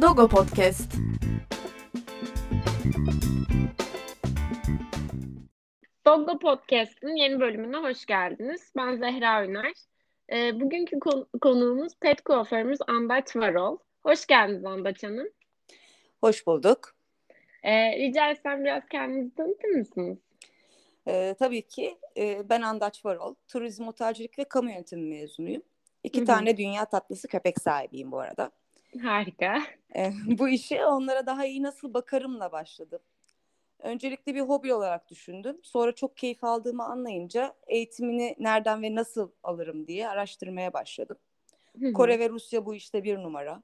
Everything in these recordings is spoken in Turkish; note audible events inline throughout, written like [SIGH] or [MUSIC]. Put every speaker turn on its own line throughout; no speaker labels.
Dogo Podcast.
Doggo Podcast'ın yeni bölümüne hoş geldiniz. Ben Zehra Üner. Ee, bugünkü kon- konuğumuz pet kuaförümüz Andaç Varol. Hoş geldiniz Andaç Hanım.
Hoş bulduk.
Ee, rica etsem biraz kendinizi tanıtır mısınız?
Ee, tabii ki e, ben Andaç Varol. Turizm, otelcilik ve kamu yönetimi mezunuyum. İki
Hı hı.
tane dünya tatlısı köpek sahibiyim bu arada.
Harika.
Ee, bu işe onlara daha iyi nasıl bakarımla başladım. Öncelikle bir hobi olarak düşündüm. Sonra çok keyif aldığımı anlayınca eğitimini nereden ve nasıl alırım diye araştırmaya başladım.
Hı hı.
Kore ve Rusya bu işte bir numara.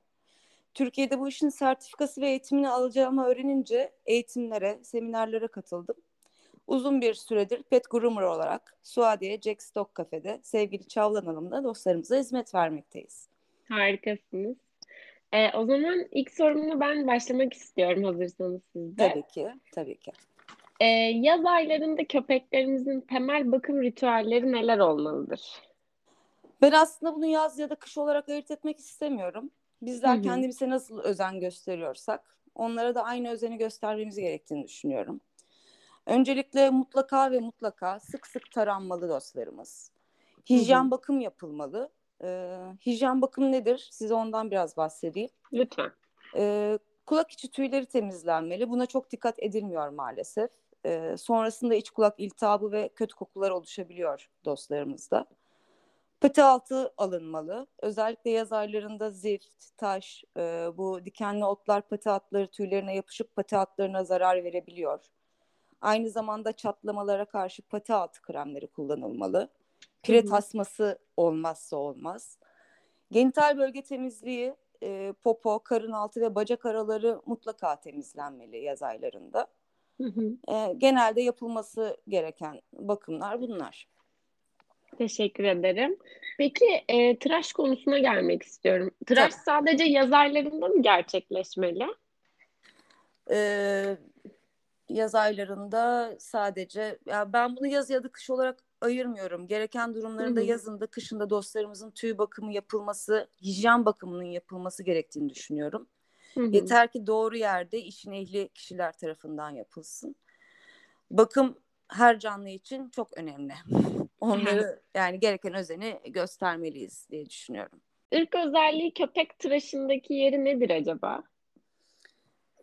Türkiye'de bu işin sertifikası ve eğitimini alacağımı öğrenince eğitimlere, seminerlere katıldım. Uzun bir süredir pet groomer olarak Suadiye Jack Stock Cafe'de sevgili Çavlan Hanım'la dostlarımıza hizmet vermekteyiz.
Harikasınız. Ee, o zaman ilk sorumla ben başlamak istiyorum hazırsanız siz de.
Tabii ki, tabii ki.
Ee, yaz aylarında köpeklerimizin temel bakım ritüelleri neler olmalıdır?
Ben aslında bunu yaz ya da kış olarak ayırt etmek istemiyorum. Bizler
Hı hı.
kendimize nasıl özen gösteriyorsak onlara da aynı özeni göstermemiz gerektiğini düşünüyorum. Öncelikle mutlaka ve mutlaka sık sık taranmalı dostlarımız. Hijyen
Hı hı.
bakım yapılmalı. Ee, hijyen bakım nedir? Size ondan biraz bahsedeyim.
Lütfen.
Ee, kulak içi tüyleri temizlenmeli. Buna çok dikkat edilmiyor maalesef. Ee, sonrasında iç kulak iltihabı ve kötü kokular oluşabiliyor dostlarımızda. Pati altı alınmalı. Özellikle yaz aylarında zift, taş, e, bu dikenli otlar pati altları tüylerine yapışıp pati altlarına zarar verebiliyor. Aynı zamanda çatlamalara karşı pati altı kremleri kullanılmalı. Pire tasması olmazsa olmaz. Genital bölge temizliği, e, popo, karın altı ve bacak araları mutlaka temizlenmeli yaz aylarında.
Hı hı.
E, genelde yapılması gereken bakımlar bunlar.
Teşekkür ederim. Peki e, tıraş konusuna gelmek istiyorum. Tıraş
Tabii.
sadece yaz aylarında mı gerçekleşmeli?
Ee, yaz aylarında sadece ya ben bunu yaz ya da kış olarak ayırmıyorum. Gereken durumlarında
Hı hı.
yazında, kışında dostlarımızın tüy bakımı yapılması, hijyen bakımının yapılması gerektiğini düşünüyorum.
Hı hı.
Yeter ki doğru yerde işin ehli kişiler tarafından yapılsın. Bakım her canlı için çok önemli. [LAUGHS] Onları yani gereken özeni göstermeliyiz diye düşünüyorum.
Irk özelliği köpek tıraşındaki yeri nedir acaba?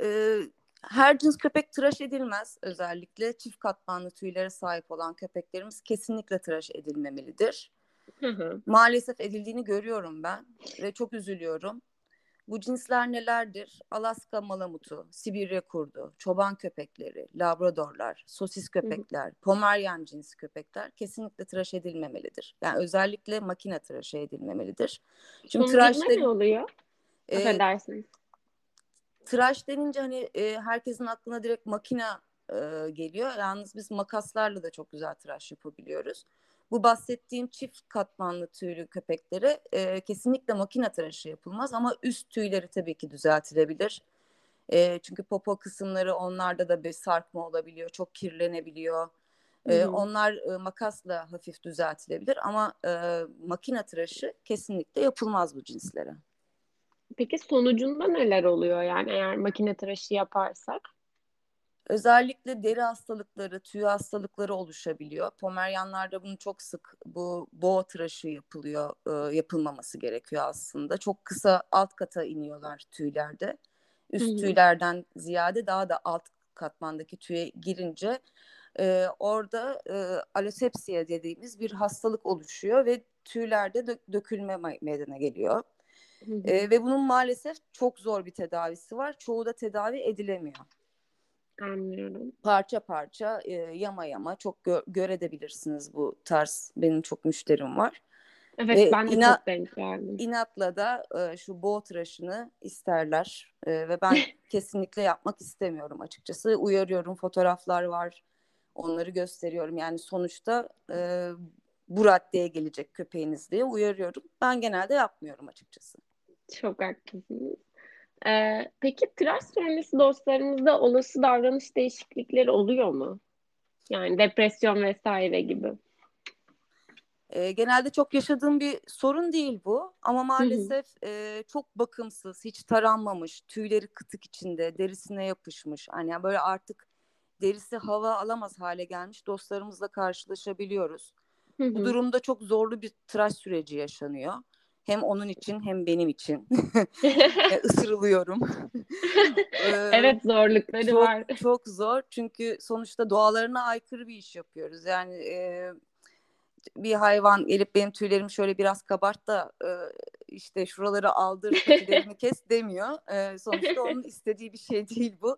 Ee, her cins köpek tıraş edilmez. Özellikle çift katmanlı tüylere sahip olan köpeklerimiz kesinlikle tıraş edilmemelidir.
Hı hı.
Maalesef edildiğini görüyorum ben ve çok üzülüyorum. Bu cinsler nelerdir? Alaska malamutu, Sibirya kurdu, çoban köpekleri, labradorlar, sosis köpekler, pomeryan cinsi köpekler kesinlikle tıraş edilmemelidir. Yani özellikle makine tıraşı edilmemelidir. Şimdi
Sonucunda
tıraş
ne oluyor?
e,
Affedersiniz.
Tıraş denince hani e, herkesin aklına direkt makina e, geliyor. Yalnız biz makaslarla da çok güzel tıraş yapabiliyoruz. Bu bahsettiğim çift katmanlı tüylü köpeklere e, kesinlikle makine tıraşı yapılmaz ama üst tüyleri tabii ki düzeltilebilir. E, çünkü popo kısımları onlarda da bir sarkma olabiliyor, çok kirlenebiliyor. E, onlar e, makasla hafif düzeltilebilir ama e, makine tıraşı kesinlikle yapılmaz bu cinslere.
Peki sonucunda neler oluyor yani eğer makine tıraşı yaparsak?
Özellikle deri hastalıkları, tüy hastalıkları oluşabiliyor. Pomeryanlarda bunu çok sık bu boğa tıraşı yapılıyor, e, yapılmaması gerekiyor aslında. Çok kısa alt kata iniyorlar tüylerde. Üst tüylerden ziyade daha da alt katmandaki tüye girince e, orada e, alosepsiya dediğimiz bir hastalık oluşuyor ve tüylerde dö- dökülme me- meydana geliyor.
Hı hı.
E, ve bunun maalesef çok zor bir tedavisi var. Çoğu da tedavi edilemiyor
Anlıyorum.
parça parça e, yama yama çok gö- görebilirsiniz bu tarz benim çok müşterim var.
Evet
Ve
ben de
ina-
çok denk geldim.
İnatla da e, şu boğa tıraşını isterler E, ve ben [LAUGHS] kesinlikle yapmak istemiyorum açıkçası. Uyarıyorum fotoğraflar var onları gösteriyorum yani sonuçta e, bu raddeye gelecek köpeğiniz diye uyarıyorum. Ben genelde yapmıyorum açıkçası.
Çok haklısınız. Ee, peki tıraş sonrası dostlarımızda olası davranış değişiklikleri oluyor mu? Yani depresyon vesaire gibi.
E, genelde çok yaşadığım bir sorun değil bu ama maalesef e, çok bakımsız, hiç taranmamış, tüyleri kıtık içinde, derisine yapışmış. Hani böyle artık derisi hava alamaz hale gelmiş dostlarımızla karşılaşabiliyoruz.
Hı
Bu
hı.
durumda çok zorlu bir tıraş süreci yaşanıyor. Hem onun için hem benim için. [LAUGHS] E, Isırılıyorum. [LAUGHS] Ee,
Evet zorlukları
çok,
var.
Çok zor çünkü sonuçta doğalarına aykırı bir iş yapıyoruz. Yani e, bir hayvan gelip benim tüylerimi şöyle biraz kabart da e, işte şuraları aldır tüylerimi [LAUGHS] kes demiyor. E, sonuçta onun istediği bir şey değil bu.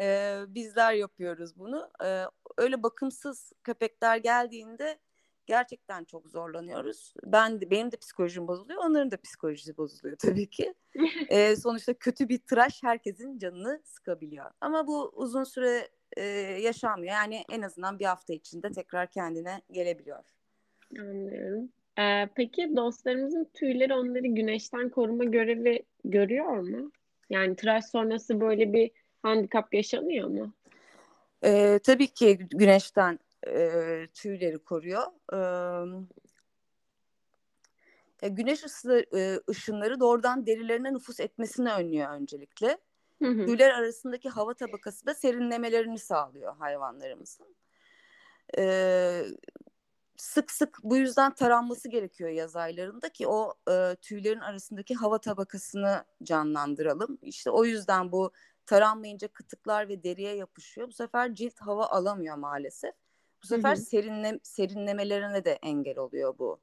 E, bizler yapıyoruz bunu. E, öyle bakımsız köpekler geldiğinde gerçekten çok zorlanıyoruz. Ben de benim de psikolojim bozuluyor, onların da psikolojisi bozuluyor tabii ki. [LAUGHS] E, sonuçta kötü bir tıraş herkesin canını sıkabiliyor. Ama bu uzun süre e, yaşanmıyor. Yani en azından bir hafta içinde tekrar kendine gelebiliyor.
Anlıyorum. Ee, peki dostlarımızın tüyleri onları güneşten koruma görevi görüyor mu? Yani tıraş sonrası böyle bir handikap yaşanıyor mu?
E, tabii ki güneşten e, tüyleri koruyor. E, güneş ısı, e, ışınları doğrudan derilerine nüfus etmesini önlüyor öncelikle.
Hı hı.
Tüyler arasındaki hava tabakası da serinlemelerini sağlıyor hayvanlarımızın. E, sık sık bu yüzden taranması gerekiyor yaz aylarında ki o e, tüylerin arasındaki hava tabakasını canlandıralım. İşte o yüzden bu taranmayınca kıtıklar ve deriye yapışıyor. Bu sefer cilt hava alamıyor maalesef. Bu sefer
Hı hı.
serinle, serinlemelerine de engel oluyor bu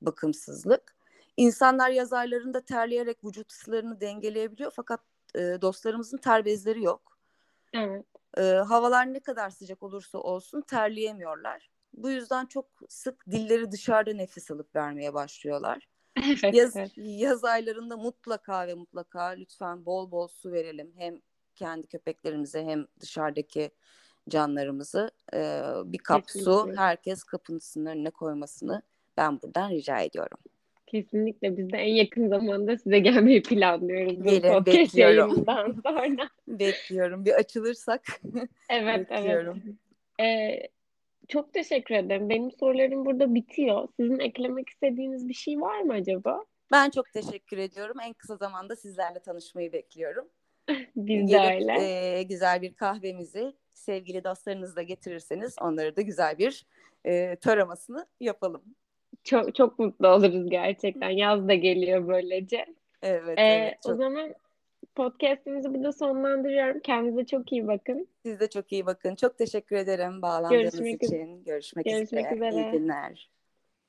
bakımsızlık. İnsanlar yaz aylarında terleyerek vücut ısılarını dengeleyebiliyor fakat e, dostlarımızın ter bezleri yok.
Evet.
E, havalar ne kadar sıcak olursa olsun terleyemiyorlar. Bu yüzden çok sık dilleri dışarıda nefes alıp vermeye başlıyorlar. [LAUGHS]
Evet,
Yaz,
evet.
yaz aylarında mutlaka ve mutlaka lütfen bol bol su verelim. Hem kendi köpeklerimize hem dışarıdaki canlarımızı e, bir kap su
Kesinlikle.
herkes kapısının önüne koymasını ben buradan rica ediyorum.
Kesinlikle biz de en yakın zamanda size gelmeyi planlıyoruz bu
Gelin,
podcast
bekliyorum.
sonra. [LAUGHS]
Bekliyorum. Bir açılırsak [LAUGHS]
Evet,
bekliyorum.
evet. Ee, çok teşekkür ederim. Benim sorularım burada bitiyor. Sizin eklemek istediğiniz bir şey var mı acaba?
Ben çok teşekkür ediyorum. En kısa zamanda sizlerle tanışmayı bekliyorum. [LAUGHS]
Biz de öyle.
e, güzel bir kahvemizi sevgili dostlarınızla getirirseniz onları da güzel bir e, taramasını yapalım.
Çok çok mutlu oluruz gerçekten. Yaz da geliyor böylece.
Evet,
Ee,
evet.
o
Çok,
zaman podcast'imizi burada sonlandırıyorum. Kendinize çok iyi bakın.
siz de çok iyi bakın. Çok teşekkür ederim bağlandığınız
Görüşmek
için. Görüşmek
Görüşmek
üzere. İyi
üzere.
günler.